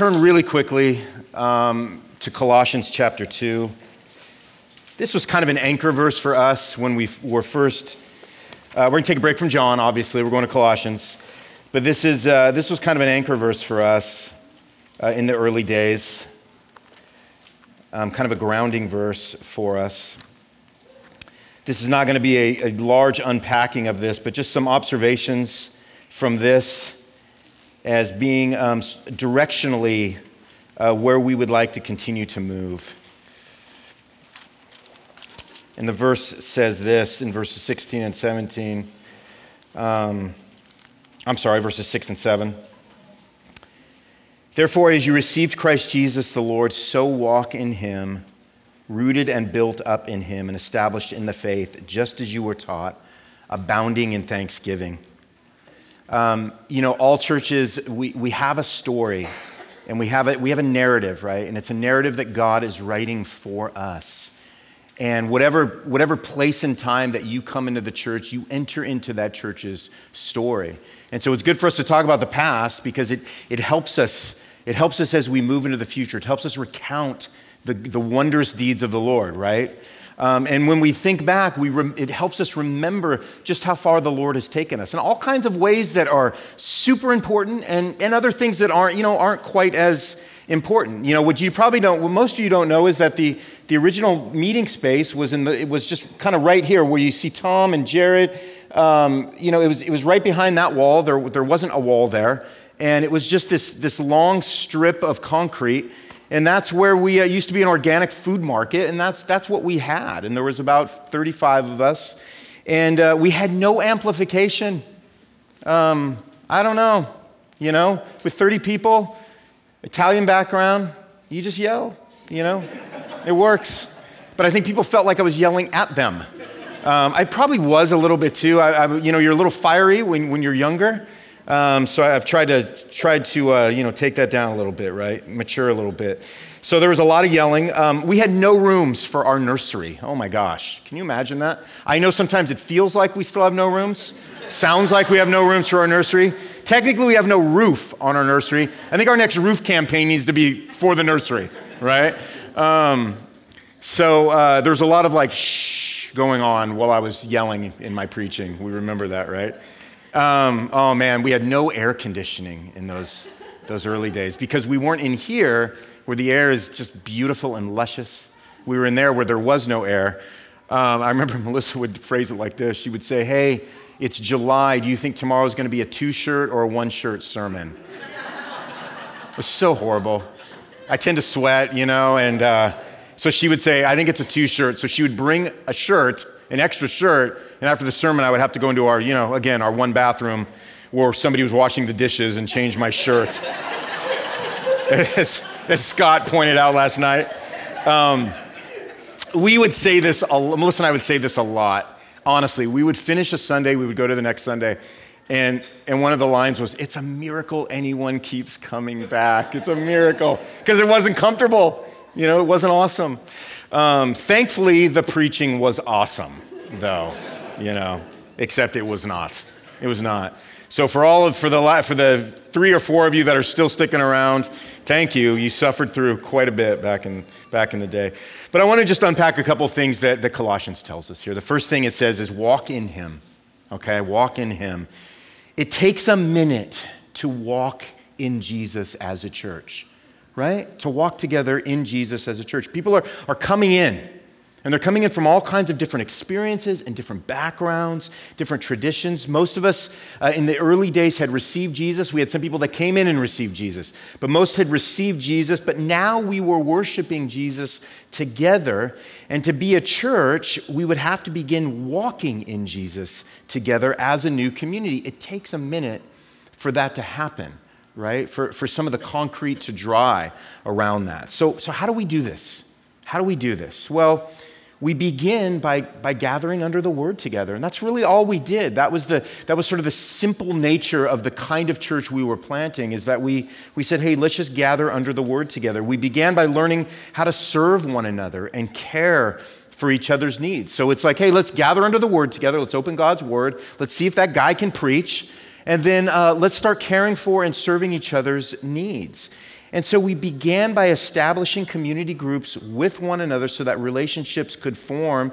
turn really quickly um, to Colossians chapter 2. This was kind of an anchor verse for us when we were first. Uh, we're going to take a break from John, obviously. We're going to Colossians. But this, is, uh, this was kind of an anchor verse for us uh, in the early days, um, kind of a grounding verse for us. This is not going to be a, a large unpacking of this, but just some observations from this as being um, directionally uh, where we would like to continue to move. And the verse says this in verses 16 and 17. Um, I'm sorry, verses 6 and 7. Therefore, as you received Christ Jesus the Lord, so walk in him, rooted and built up in him, and established in the faith, just as you were taught, abounding in thanksgiving. Um, you know, all churches, we, we have a story and we have, a, we have a narrative, right? And it's a narrative that God is writing for us. And whatever, whatever place and time that you come into the church, you enter into that church's story. And so it's good for us to talk about the past because it, it helps us. It helps us as we move into the future. It helps us recount the, the wondrous deeds of the Lord, right? Um, and when we think back, we rem- it helps us remember just how far the Lord has taken us in all kinds of ways that are super important and, and other things that aren't, you know, aren't quite as important. You know, what you probably don't, what most of you don't know is that the, the original meeting space was in the, it was just kind of right here where you see Tom and Jared. Um, you know, it was, it was right behind that wall. There, there wasn't a wall there. And it was just this, this long strip of concrete. And that's where we uh, used to be an organic food market. And that's, that's what we had. And there was about 35 of us. And uh, we had no amplification. Um, I don't know, you know, with 30 people, Italian background, you just yell, you know? It works. But I think people felt like I was yelling at them. Um, I probably was a little bit too. I, I, you know, you're a little fiery when, when you're younger. Um, so I've tried to, tried to uh, you know, take that down a little bit, right? Mature a little bit. So there was a lot of yelling. Um, we had no rooms for our nursery. Oh my gosh. Can you imagine that? I know sometimes it feels like we still have no rooms. Sounds like we have no rooms for our nursery. Technically, we have no roof on our nursery. I think our next roof campaign needs to be for the nursery, right? Um, so uh, there's a lot of like shh going on while I was yelling in my preaching. We remember that, right? Um, oh man, we had no air conditioning in those, those early days because we weren't in here where the air is just beautiful and luscious. We were in there where there was no air. Um, I remember Melissa would phrase it like this. She would say, Hey, it's July. Do you think tomorrow is going to be a two shirt or a one shirt sermon? it was so horrible. I tend to sweat, you know, and uh, so she would say, I think it's a two shirt. So she would bring a shirt, an extra shirt, and after the sermon, I would have to go into our, you know, again, our one bathroom where somebody was washing the dishes and change my shirt. as, as, Scott pointed out last night. Um, we would say this, Melissa and I would say this a lot. Honestly, we would finish a Sunday, we would go to the next Sunday, and, and one of the lines was, It's a miracle anyone keeps coming back. It's a miracle. Because it wasn't comfortable. You know, it wasn't awesome. Um, thankfully, the preaching was awesome, though, you know, except it was not. It was not. So, for all of, for the, for the three or four of you that are still sticking around, thank you. You suffered through quite a bit back in, back in the day. But I want to just unpack a couple things that, that Colossians tells us here. The first thing it says is walk in Him, okay? Walk in Him. It takes a minute to walk in Jesus as a church, right? To walk together in Jesus as a church. People are, are coming in, and they're coming in from all kinds of different experiences and different backgrounds, different traditions. Most of us uh, in the early days had received Jesus. We had some people that came in and received Jesus, but most had received Jesus. But now we were worshiping Jesus together. And to be a church, we would have to begin walking in Jesus together as a new community. It takes a minute for that to happen, right? For, for some of the concrete to dry around that. So, so how do we do this? How do we do this? Well, we begin by, by gathering under the word together. And that's really all we did. That was, the, that was sort of the simple nature of the kind of church we were planting, is that we, we said, hey, let's just gather under the word together. We began by learning how to serve one another and care for each other's needs. So it's like, hey, let's gather under the word together. Let's open God's word. Let's see if that guy can preach. And then uh, let's start caring for and serving each other's needs. And so we began by establishing community groups with one another so that relationships could form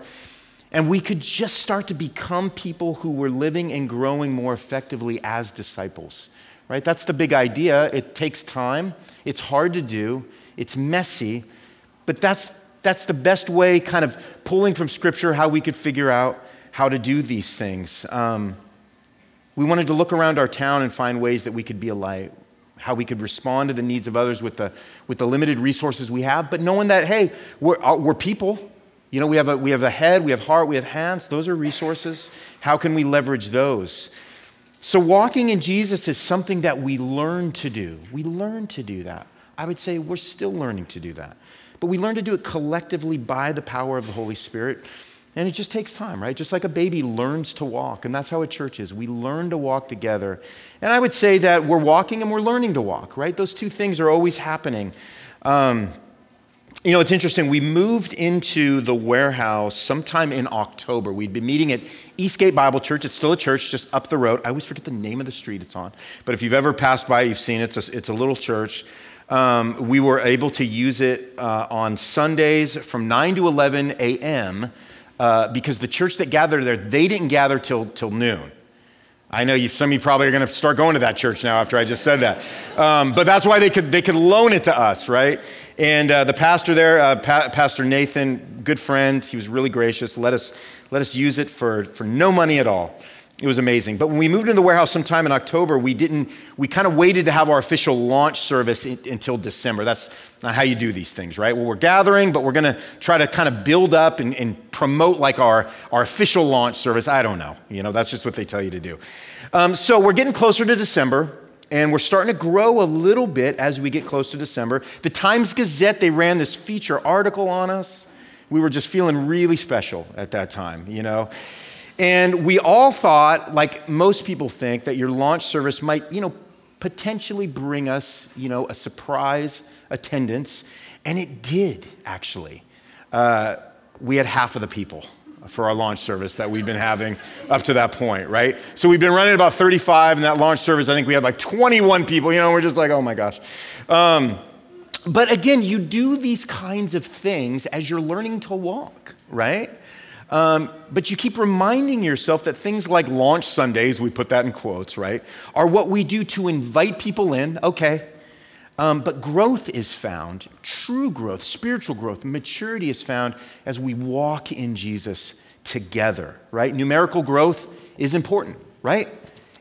and we could just start to become people who were living and growing more effectively as disciples. Right? That's the big idea. It takes time. It's hard to do. It's messy. But that's that's the best way, kind of pulling from scripture, how we could figure out how to do these things. Um, we wanted to look around our town and find ways that we could be a light, how we could respond to the needs of others with the, with the limited resources we have, but knowing that, hey, we're, uh, we're people. You know, we have, a, we have a head, we have heart, we have hands. Those are resources. How can we leverage those? So, walking in Jesus is something that we learn to do. We learn to do that. I would say we're still learning to do that. But we learn to do it collectively by the power of the Holy Spirit. And it just takes time, right? Just like a baby learns to walk. And that's how a church is. We learn to walk together. And I would say that we're walking and we're learning to walk, right? Those two things are always happening. Um, you know, it's interesting. We moved into the warehouse sometime in October. We'd been meeting at Eastgate Bible Church. It's still a church just up the road. I always forget the name of the street it's on. But if you've ever passed by, you've seen it. It's a, it's a little church. Um, we were able to use it uh, on Sundays from 9 to 11 a.m uh, because the church that gathered there, they didn't gather till, till noon. I know you, some of you probably are going to start going to that church now after I just said that. Um, but that's why they could, they could loan it to us, right? And uh, the pastor there, uh, pa- Pastor Nathan, good friend, he was really gracious, let us, let us use it for, for no money at all. It was amazing. But when we moved into the warehouse sometime in October, we didn't, we kind of waited to have our official launch service in, until December. That's not how you do these things, right? Well, we're gathering, but we're going to try to kind of build up and, and, promote like our, our official launch service. I don't know. You know, that's just what they tell you to do. Um, so we're getting closer to December. And we're starting to grow a little bit as we get close to December. The Times Gazette, they ran this feature article on us. We were just feeling really special at that time, you know. And we all thought, like most people think, that your launch service might, you know, potentially bring us, you know, a surprise attendance. And it did, actually. Uh, we had half of the people for our launch service that we'd been having up to that point, right? So we've been running about 35, and that launch service, I think we had like 21 people. You know, we're just like, oh my gosh. Um, but again, you do these kinds of things as you're learning to walk, right? Um, but you keep reminding yourself that things like launch Sundays, we put that in quotes, right, are what we do to invite people in, okay. Um, but growth is found, true growth, spiritual growth, maturity is found as we walk in Jesus together, right? Numerical growth is important, right?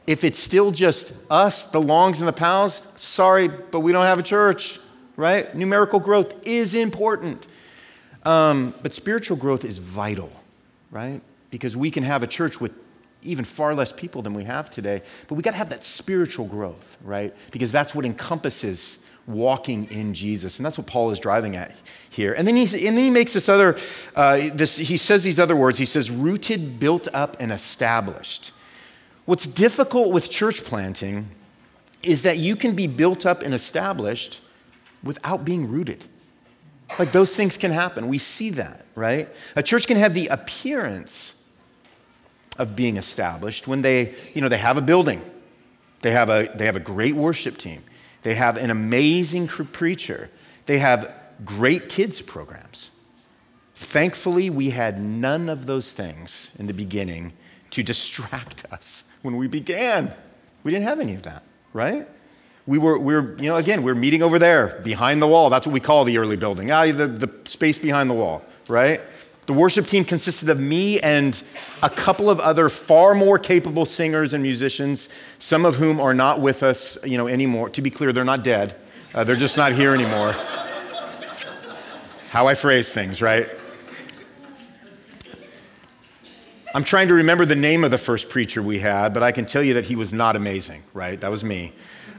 If it's still just us, the longs and the pals, sorry, but we don't have a church, right? Numerical growth is important. Um, but spiritual growth is vital right? Because we can have a church with even far less people than we have today, but we got to have that spiritual growth, right? Because that's what encompasses walking in Jesus, and that's what Paul is driving at here. And then, he's, and then he makes this other, uh, this, he says these other words. He says, rooted, built up, and established. What's difficult with church planting is that you can be built up and established without being rooted. Like those things can happen. We see that, right? A church can have the appearance of being established when they, you know, they have a building. They have a, they have a great worship team. They have an amazing preacher. They have great kids programs. Thankfully, we had none of those things in the beginning to distract us when we began. We didn't have any of that, right? We were, we were, you know, again, we are meeting over there behind the wall. That's what we call the early building. Ah, the, the space behind the wall, right? The worship team consisted of me and a couple of other far more capable singers and musicians, some of whom are not with us, you know, anymore. To be clear, they're not dead. Uh, they're just not here anymore. How I phrase things, right? I'm trying to remember the name of the first preacher we had, but I can tell you that he was not amazing, right? That was me.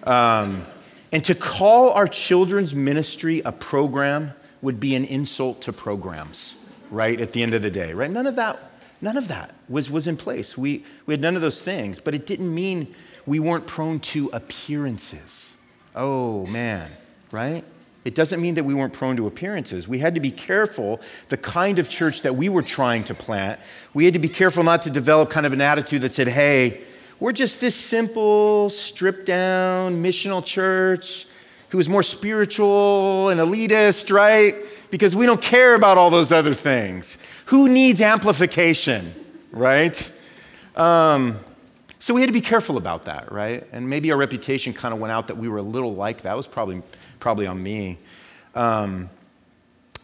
Um, and to call our children's ministry a program would be an insult to programs, right? At the end of the day, right? None of that, none of that was, was in place. We, we had none of those things, but it didn't mean we weren't prone to appearances. Oh, man, right? It doesn't mean that we weren't prone to appearances. We had to be careful the kind of church that we were trying to plant. We had to be careful not to develop kind of an attitude that said, hey, we're just this simple, stripped down, missional church. who is more spiritual and elitist, right? Because we don't care about all those other things. Who needs amplification, right? Um, so we had to be careful about that, right? And maybe our reputation kind of went out that we were a little like that. That was probably, probably on me. Um,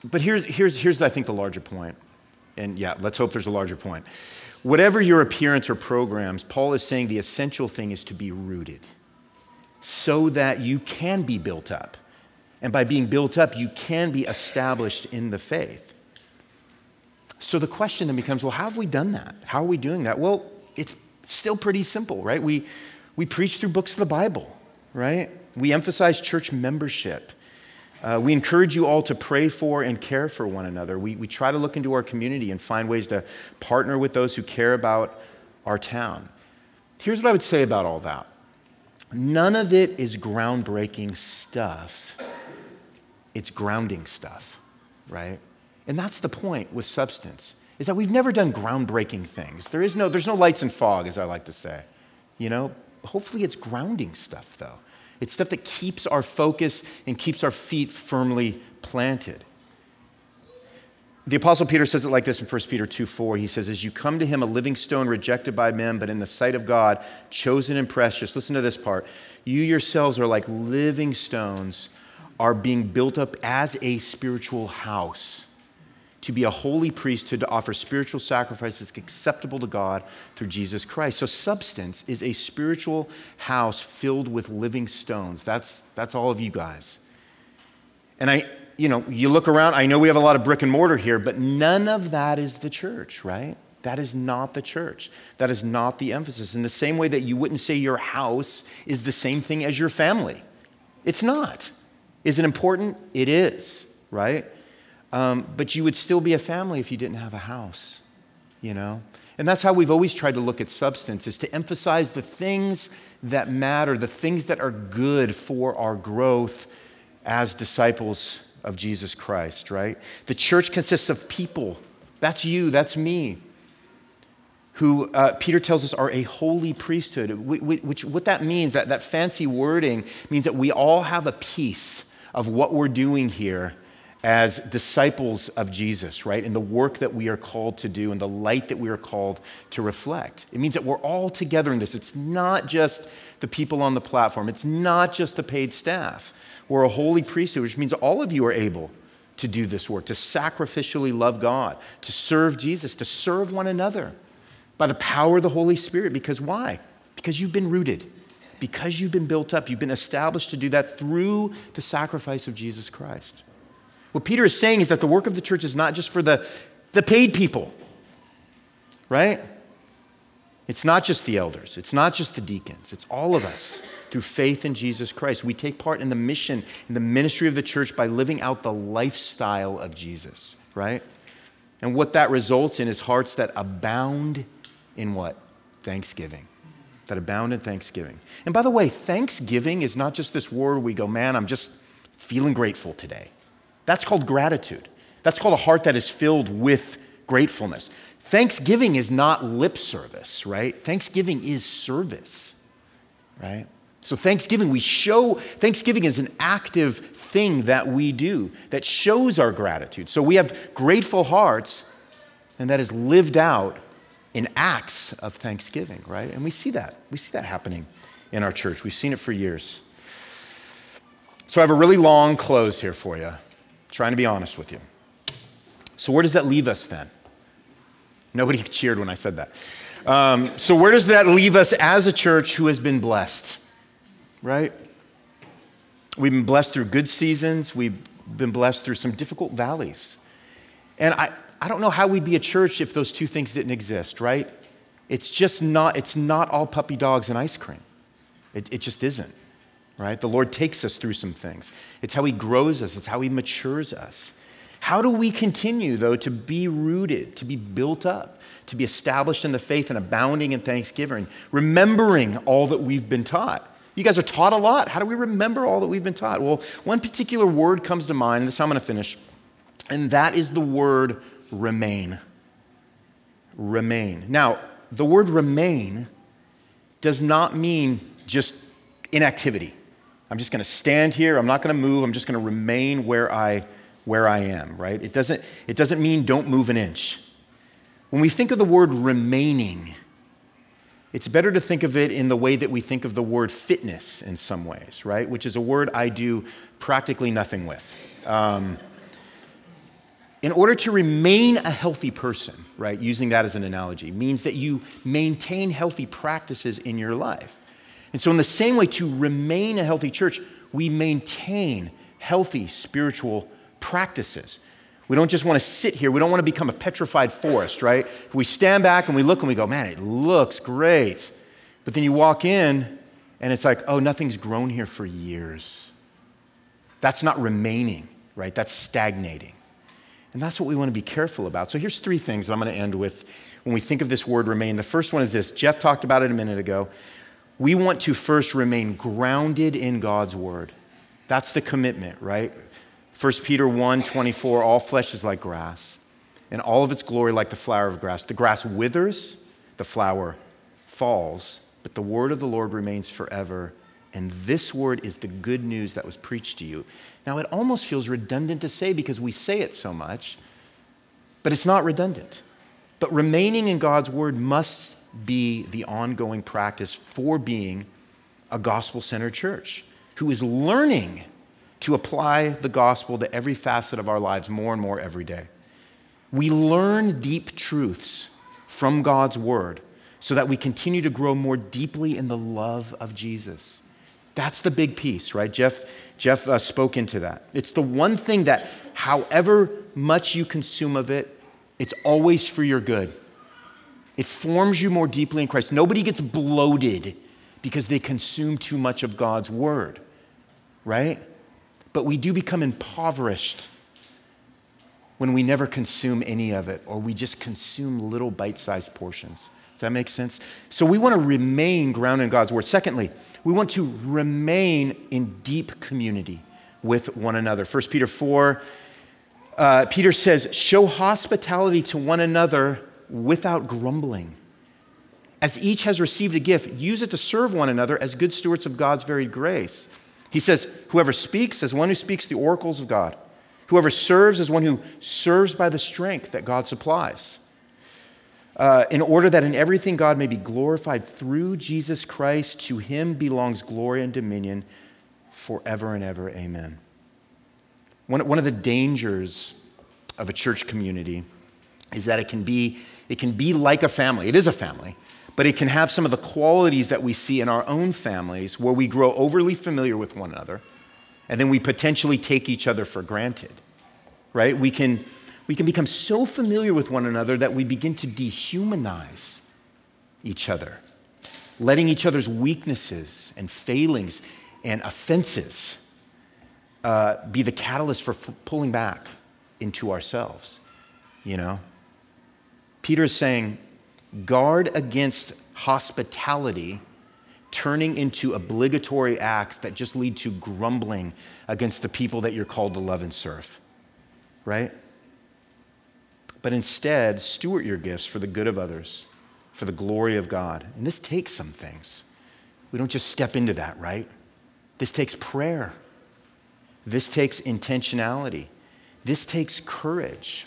but here's, here's, here's, I think, the larger point. And yeah, let's hope there's a larger point. Whatever your appearance or programs, Paul is saying the essential thing is to be rooted so that you can be built up. And by being built up, you can be established in the faith. So the question then becomes well, how have we done that? How are we doing that? Well, it's still pretty simple, right? We, we preach through books of the Bible, right? We emphasize church membership. Uh, we encourage you all to pray for and care for one another. We, we try to look into our community and find ways to partner with those who care about our town. Here's what I would say about all that none of it is groundbreaking stuff, it's grounding stuff, right? And that's the point with substance, is that we've never done groundbreaking things. There is no, there's no lights and fog, as I like to say. You know, hopefully it's grounding stuff, though. It's stuff that keeps our focus and keeps our feet firmly planted. The Apostle Peter says it like this in 1 Peter 2 4. He says, As you come to him, a living stone rejected by men, but in the sight of God, chosen and precious. Listen to this part. You yourselves are like living stones, are being built up as a spiritual house to be a holy priesthood to offer spiritual sacrifices acceptable to God through Jesus Christ. So, substance is a spiritual house filled with living stones. That's, that's all of you guys. And I, you know, you look around, I know we have a lot of brick and mortar here, but none of that is the church, right? That is not the church. That is not the emphasis. In the same way that you wouldn't say your house is the same thing as your family. It's not. Is it important? It is, right? Um, but you would still be a family if you didn't have a house, you know? And that's how we've always tried to look at substance, is to emphasize the things that matter, the things that are good for our growth as disciples of Jesus Christ, right? The church consists of people. That's you, that's me. Who uh, Peter tells us are a holy priesthood, which, what that means, that, that fancy wording means that we all have a piece of what we're doing here as disciples of Jesus, right? And the work that we are called to do and the light that we are called to reflect. It means that we're all together in this. It's not just the people on the platform, it's not just the paid staff. We're a holy priesthood, which means all of you are able to do this work, to sacrificially love God, to serve Jesus, to serve one another by the power of the Holy Spirit. Because why? Because you've been rooted, because you've been built up, you've been established to do that through the sacrifice of Jesus Christ. What Peter is saying is that the work of the church is not just for the, the paid people, right? It's not just the elders, it's not just the deacons, it's all of us through faith in Jesus Christ. We take part in the mission, in the ministry of the church by living out the lifestyle of Jesus, right? And what that results in is hearts that abound in what? Thanksgiving. That abound in thanksgiving. And by the way, thanksgiving is not just this word we go, man, I'm just feeling grateful today. That's called gratitude. That's called a heart that is filled with gratefulness. Thanksgiving is not lip service, right? Thanksgiving is service, right? So, Thanksgiving, we show, Thanksgiving is an active thing that we do that shows our gratitude. So, we have grateful hearts, and that is lived out in acts of thanksgiving, right? And we see that. We see that happening in our church. We've seen it for years. So, I have a really long close here for you. Trying to be honest with you. So, where does that leave us then? Nobody cheered when I said that. Um, so, where does that leave us as a church who has been blessed? Right? We've been blessed through good seasons, we've been blessed through some difficult valleys. And I, I don't know how we'd be a church if those two things didn't exist, right? It's just not, it's not all puppy dogs and ice cream. It, it just isn't right? The Lord takes us through some things. It's how He grows us, it's how He matures us. How do we continue, though, to be rooted, to be built up, to be established in the faith and abounding in thanksgiving, remembering all that we've been taught? You guys are taught a lot. How do we remember all that we've been taught? Well, one particular word comes to mind, and this I'm going to finish, and that is the word remain. Remain. Now, the word remain does not mean just inactivity. I'm just going to stand here. I'm not going to move. I'm just going to remain where I, where I am, right? It doesn't, it doesn't mean don't move an inch. When we think of the word remaining, it's better to think of it in the way that we think of the word fitness in some ways, right? Which is a word I do practically nothing with. Um, in order to remain a healthy person, right, using that as an analogy, means that you maintain healthy practices in your life. And so, in the same way, to remain a healthy church, we maintain healthy spiritual practices. We don't just want to sit here. We don't want to become a petrified forest, right? We stand back and we look and we go, man, it looks great. But then you walk in and it's like, oh, nothing's grown here for years. That's not remaining, right? That's stagnating. And that's what we want to be careful about. So here's three things that I'm going to end with when we think of this word remain. The first one is this Jeff talked about it a minute ago. We want to first remain grounded in God's word. That's the commitment, right? 1 Peter 1 24, all flesh is like grass, and all of its glory like the flower of grass. The grass withers, the flower falls, but the word of the Lord remains forever. And this word is the good news that was preached to you. Now, it almost feels redundant to say because we say it so much, but it's not redundant. But remaining in God's word must be the ongoing practice for being a gospel centered church who is learning to apply the gospel to every facet of our lives more and more every day. We learn deep truths from God's word so that we continue to grow more deeply in the love of Jesus. That's the big piece, right? Jeff, Jeff uh, spoke into that. It's the one thing that, however much you consume of it, it's always for your good. It forms you more deeply in Christ. Nobody gets bloated because they consume too much of God's word, right? But we do become impoverished when we never consume any of it or we just consume little bite sized portions. Does that make sense? So we want to remain grounded in God's word. Secondly, we want to remain in deep community with one another. 1 Peter 4, uh, Peter says, Show hospitality to one another without grumbling. As each has received a gift, use it to serve one another as good stewards of God's varied grace. He says, Whoever speaks as one who speaks the oracles of God, whoever serves as one who serves by the strength that God supplies uh, in order that in everything God may be glorified through Jesus Christ. To him belongs glory and dominion forever and ever. Amen. One, one of the dangers of a church community is that it can, be, it can be like a family. It is a family, but it can have some of the qualities that we see in our own families where we grow overly familiar with one another and then we potentially take each other for granted, right? We can we can become so familiar with one another that we begin to dehumanize each other, letting each other's weaknesses and failings and offenses uh, be the catalyst for f- pulling back into ourselves. You know? Peter is saying, guard against hospitality turning into obligatory acts that just lead to grumbling against the people that you're called to love and serve. Right? but instead steward your gifts for the good of others, for the glory of God. And this takes some things. We don't just step into that, right? This takes prayer. This takes intentionality. This takes courage.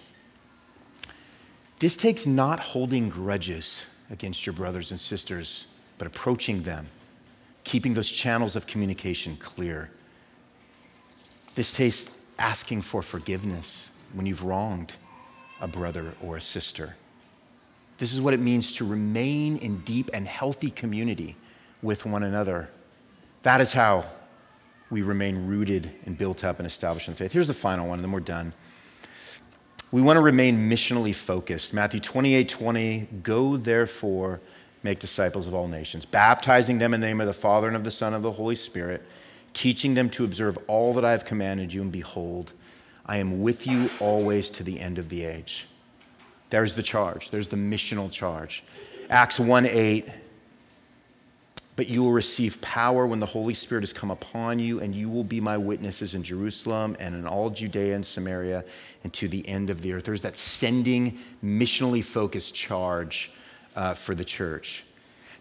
This takes not holding grudges against your brothers and sisters, but approaching them, keeping those channels of communication clear. This takes asking for forgiveness when you've wronged a brother or a sister. This is what it means to remain in deep and healthy community with one another. That is how we remain rooted and built up and established in faith. Here's the final one, and then we're done. We want to remain missionally focused. Matthew 28 20, go therefore, make disciples of all nations, baptizing them in the name of the Father and of the Son and of the Holy Spirit, teaching them to observe all that I have commanded you, and behold, I am with you always to the end of the age. There's the charge, there's the missional charge. Acts 1 8. But you will receive power when the Holy Spirit has come upon you, and you will be my witnesses in Jerusalem and in all Judea and Samaria and to the end of the earth. There's that sending, missionally focused charge uh, for the church.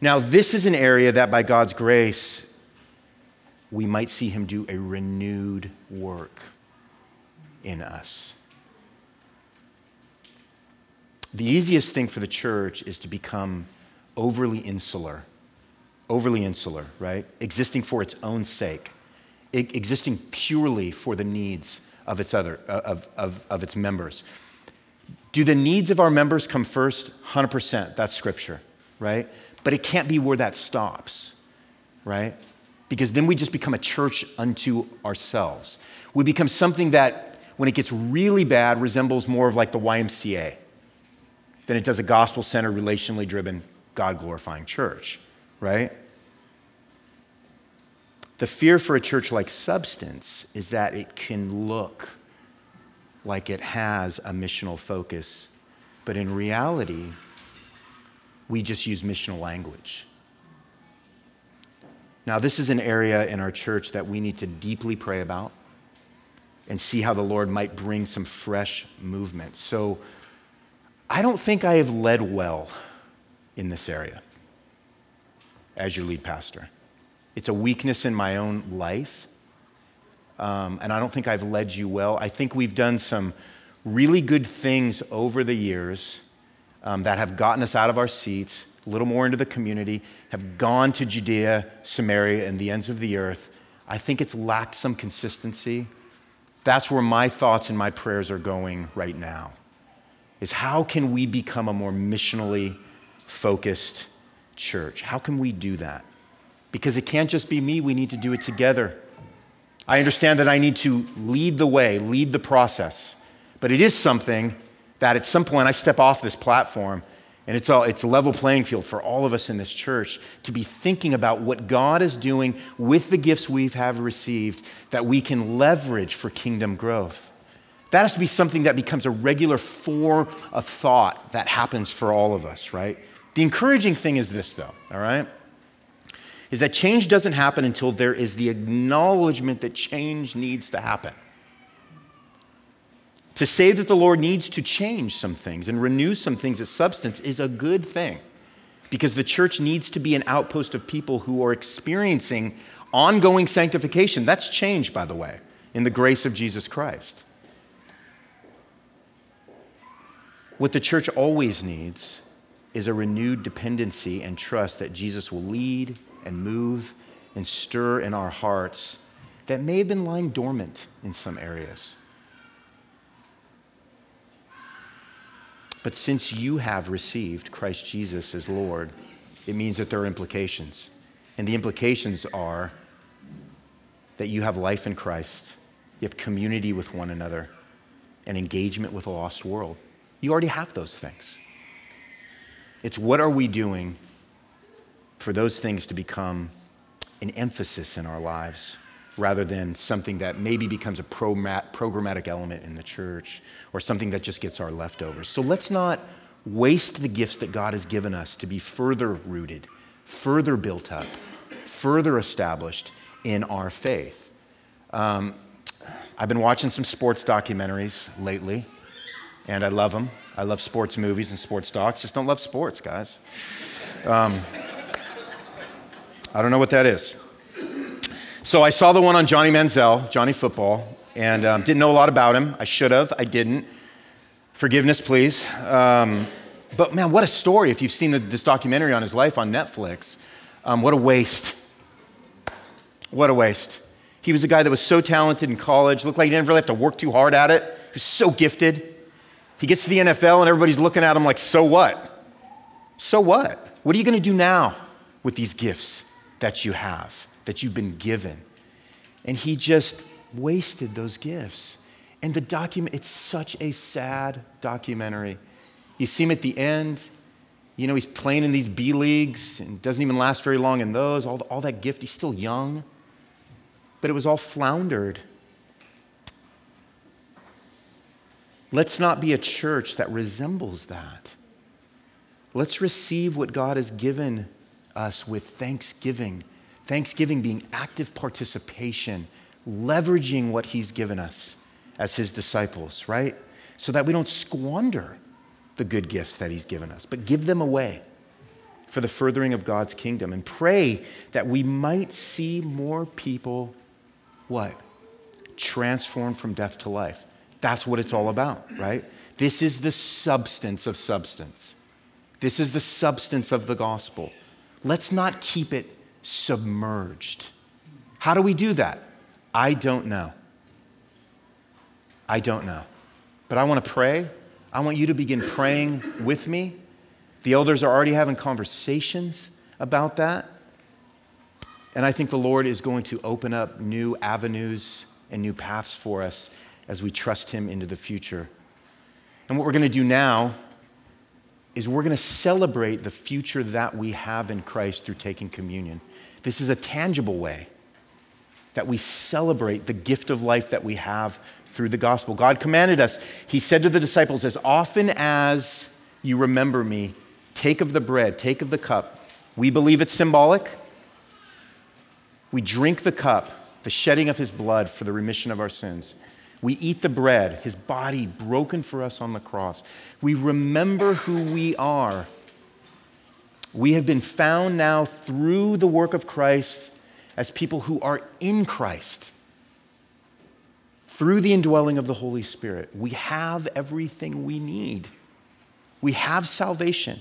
Now, this is an area that by God's grace we might see him do a renewed work in us. The easiest thing for the church is to become overly insular, overly insular, right? Existing for its own sake, existing purely for the needs of its other uh, of, of, of its members. Do the needs of our members come first? 100%. That's scripture, right? But it can't be where that stops, right? Because then we just become a church unto ourselves. We become something that, when it gets really bad, resembles more of like the YMCA than it does a gospel centered, relationally driven, God glorifying church, right? The fear for a church like Substance is that it can look like it has a missional focus, but in reality, we just use missional language. Now, this is an area in our church that we need to deeply pray about and see how the Lord might bring some fresh movement. So, I don't think I have led well in this area as your lead pastor. It's a weakness in my own life um, and I don't think I've led you well. I think we've done some really good things over the years um, that have gotten us out of our seats, a little more into the community, have gone to Judea, Samaria, and the ends of the earth. I think it's lacked some consistency. That's where my thoughts and my prayers are going right now. Is how can we become a more missionally focused church? How can we do that? Because it can't just be me, we need to do it together. I understand that I need to lead the way, lead the process. But it is something that at some point I step off this platform and it's, all, it's a level playing field for all of us in this church to be thinking about what God is doing with the gifts we have received that we can leverage for kingdom growth. That has to be something that becomes a regular form of thought that happens for all of us, right? The encouraging thing is this, though, all right? is that change doesn't happen until there is the acknowledgement that change needs to happen. To say that the Lord needs to change some things and renew some things as substance is a good thing because the church needs to be an outpost of people who are experiencing ongoing sanctification. That's change, by the way, in the grace of Jesus Christ. What the church always needs is a renewed dependency and trust that Jesus will lead and move and stir in our hearts that may have been lying dormant in some areas. But since you have received Christ Jesus as Lord, it means that there are implications. And the implications are that you have life in Christ, you have community with one another, and engagement with a lost world. You already have those things. It's what are we doing for those things to become an emphasis in our lives rather than something that maybe becomes a programmatic element in the church or something that just gets our leftovers. So let's not waste the gifts that God has given us to be further rooted, further built up, further established in our faith. Um, I've been watching some sports documentaries lately, and I love them. I love sports movies and sports docs. Just don't love sports, guys. Um, I don't know what that is. So I saw the one on Johnny Manziel, Johnny Football, and um, didn't know a lot about him. I should have. I didn't. Forgiveness, please. Um, but man, what a story! If you've seen the, this documentary on his life on Netflix, um, what a waste. What a waste. He was a guy that was so talented in college, looked like he didn't really have to work too hard at it. He was so gifted. He gets to the NFL and everybody's looking at him like, so what? So what? What are you going to do now with these gifts? that you have, that you've been given. And he just wasted those gifts. And the document, it's such a sad documentary. You see him at the end, you know, he's playing in these B leagues and doesn't even last very long in those, all, all that gift. He's still young, but it was all floundered. Let's not be a church that resembles that. Let's receive what God has given us with thanksgiving. Thanksgiving being active participation, leveraging what He's given us as His disciples, right? So that we don't squander the good gifts that He's given us, but give them away. for the furthering of God's kingdom and pray that we might see more people what? Transformed from death to life. That's what it's all about, right? This is the substance of substance. This is the substance of the gospel. Let's not keep it submerged. How do we do that? I don't know. I don't know. But I want to pray. I want you to begin praying with me. The elders are already having conversations about that. And I think the Lord is going to open up new avenues and new paths for us as we trust Him into the future. And what we're going to do now is we're going to celebrate the future that we have in Christ through taking communion. This is a tangible way that we celebrate the gift of life that we have through the gospel. God commanded us, He said to the disciples, As often as you remember me, take of the bread, take of the cup. We believe it's symbolic. We drink the cup, the shedding of His blood for the remission of our sins. We eat the bread, his body broken for us on the cross. We remember who we are. We have been found now through the work of Christ as people who are in Christ. Through the indwelling of the Holy Spirit, we have everything we need. We have salvation.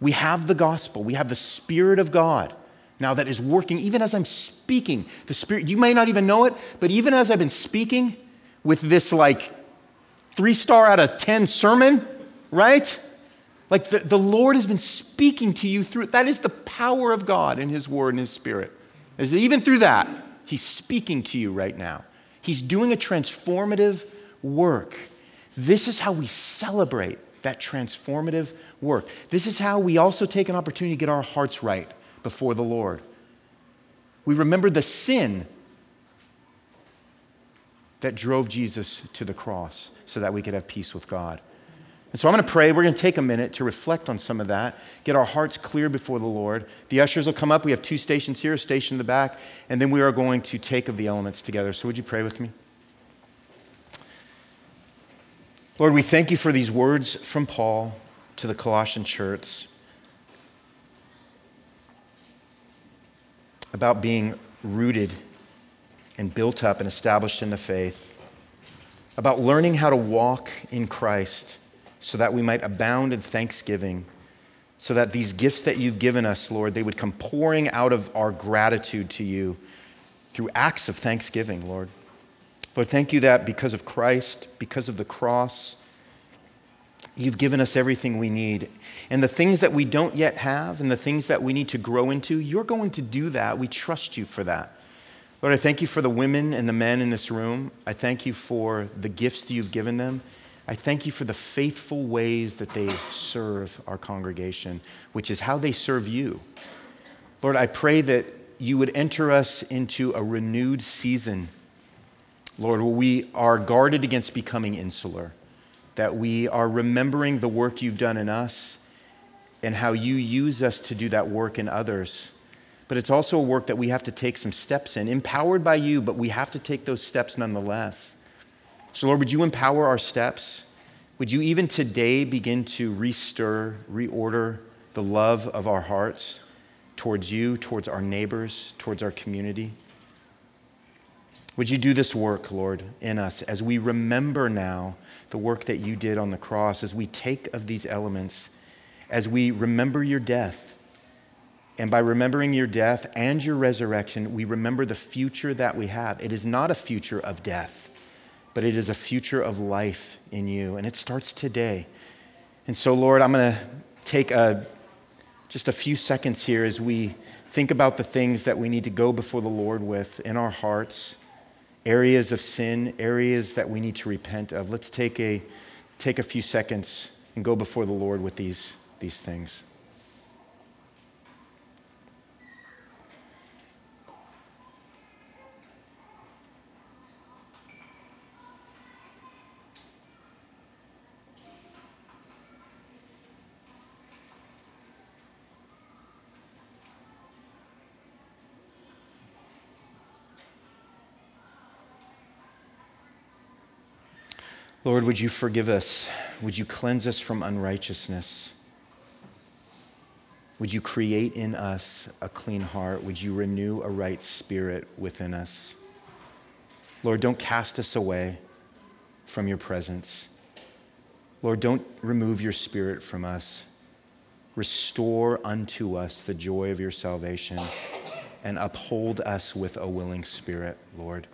We have the gospel. We have the Spirit of God now that is working, even as I'm speaking. The Spirit, you may not even know it, but even as I've been speaking, with this like three star out of 10 sermon, right? Like the, the Lord has been speaking to you through that is the power of God in His Word and His Spirit. Is even through that, He's speaking to you right now. He's doing a transformative work. This is how we celebrate that transformative work. This is how we also take an opportunity to get our hearts right before the Lord. We remember the sin that drove Jesus to the cross so that we could have peace with God. And so I'm going to pray. We're going to take a minute to reflect on some of that, get our hearts clear before the Lord. The ushers will come up. We have two stations here, a station in the back, and then we are going to take of the elements together. So would you pray with me? Lord, we thank you for these words from Paul to the Colossian church about being rooted and built up and established in the faith, about learning how to walk in Christ so that we might abound in thanksgiving, so that these gifts that you've given us, Lord, they would come pouring out of our gratitude to you through acts of thanksgiving, Lord. Lord, thank you that because of Christ, because of the cross, you've given us everything we need. And the things that we don't yet have and the things that we need to grow into, you're going to do that. We trust you for that. Lord, I thank you for the women and the men in this room. I thank you for the gifts that you've given them. I thank you for the faithful ways that they serve our congregation, which is how they serve you. Lord, I pray that you would enter us into a renewed season, Lord, where we are guarded against becoming insular, that we are remembering the work you've done in us and how you use us to do that work in others but it's also a work that we have to take some steps in, empowered by you, but we have to take those steps nonetheless. So, Lord, would you empower our steps? Would you even today begin to restir, reorder the love of our hearts towards you, towards our neighbors, towards our community? Would you do this work, Lord, in us as we remember now the work that you did on the cross, as we take of these elements, as we remember your death? And by remembering your death and your resurrection, we remember the future that we have. It is not a future of death, but it is a future of life in you. And it starts today. And so, Lord, I'm going to take a, just a few seconds here as we think about the things that we need to go before the Lord with in our hearts, areas of sin, areas that we need to repent of. Let's take a, take a few seconds and go before the Lord with these, these things. Lord, would you forgive us? Would you cleanse us from unrighteousness? Would you create in us a clean heart? Would you renew a right spirit within us? Lord, don't cast us away from your presence. Lord, don't remove your spirit from us. Restore unto us the joy of your salvation and uphold us with a willing spirit, Lord.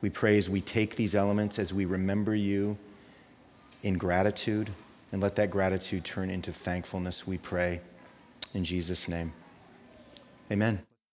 We pray as we take these elements, as we remember you in gratitude, and let that gratitude turn into thankfulness, we pray. In Jesus' name, amen.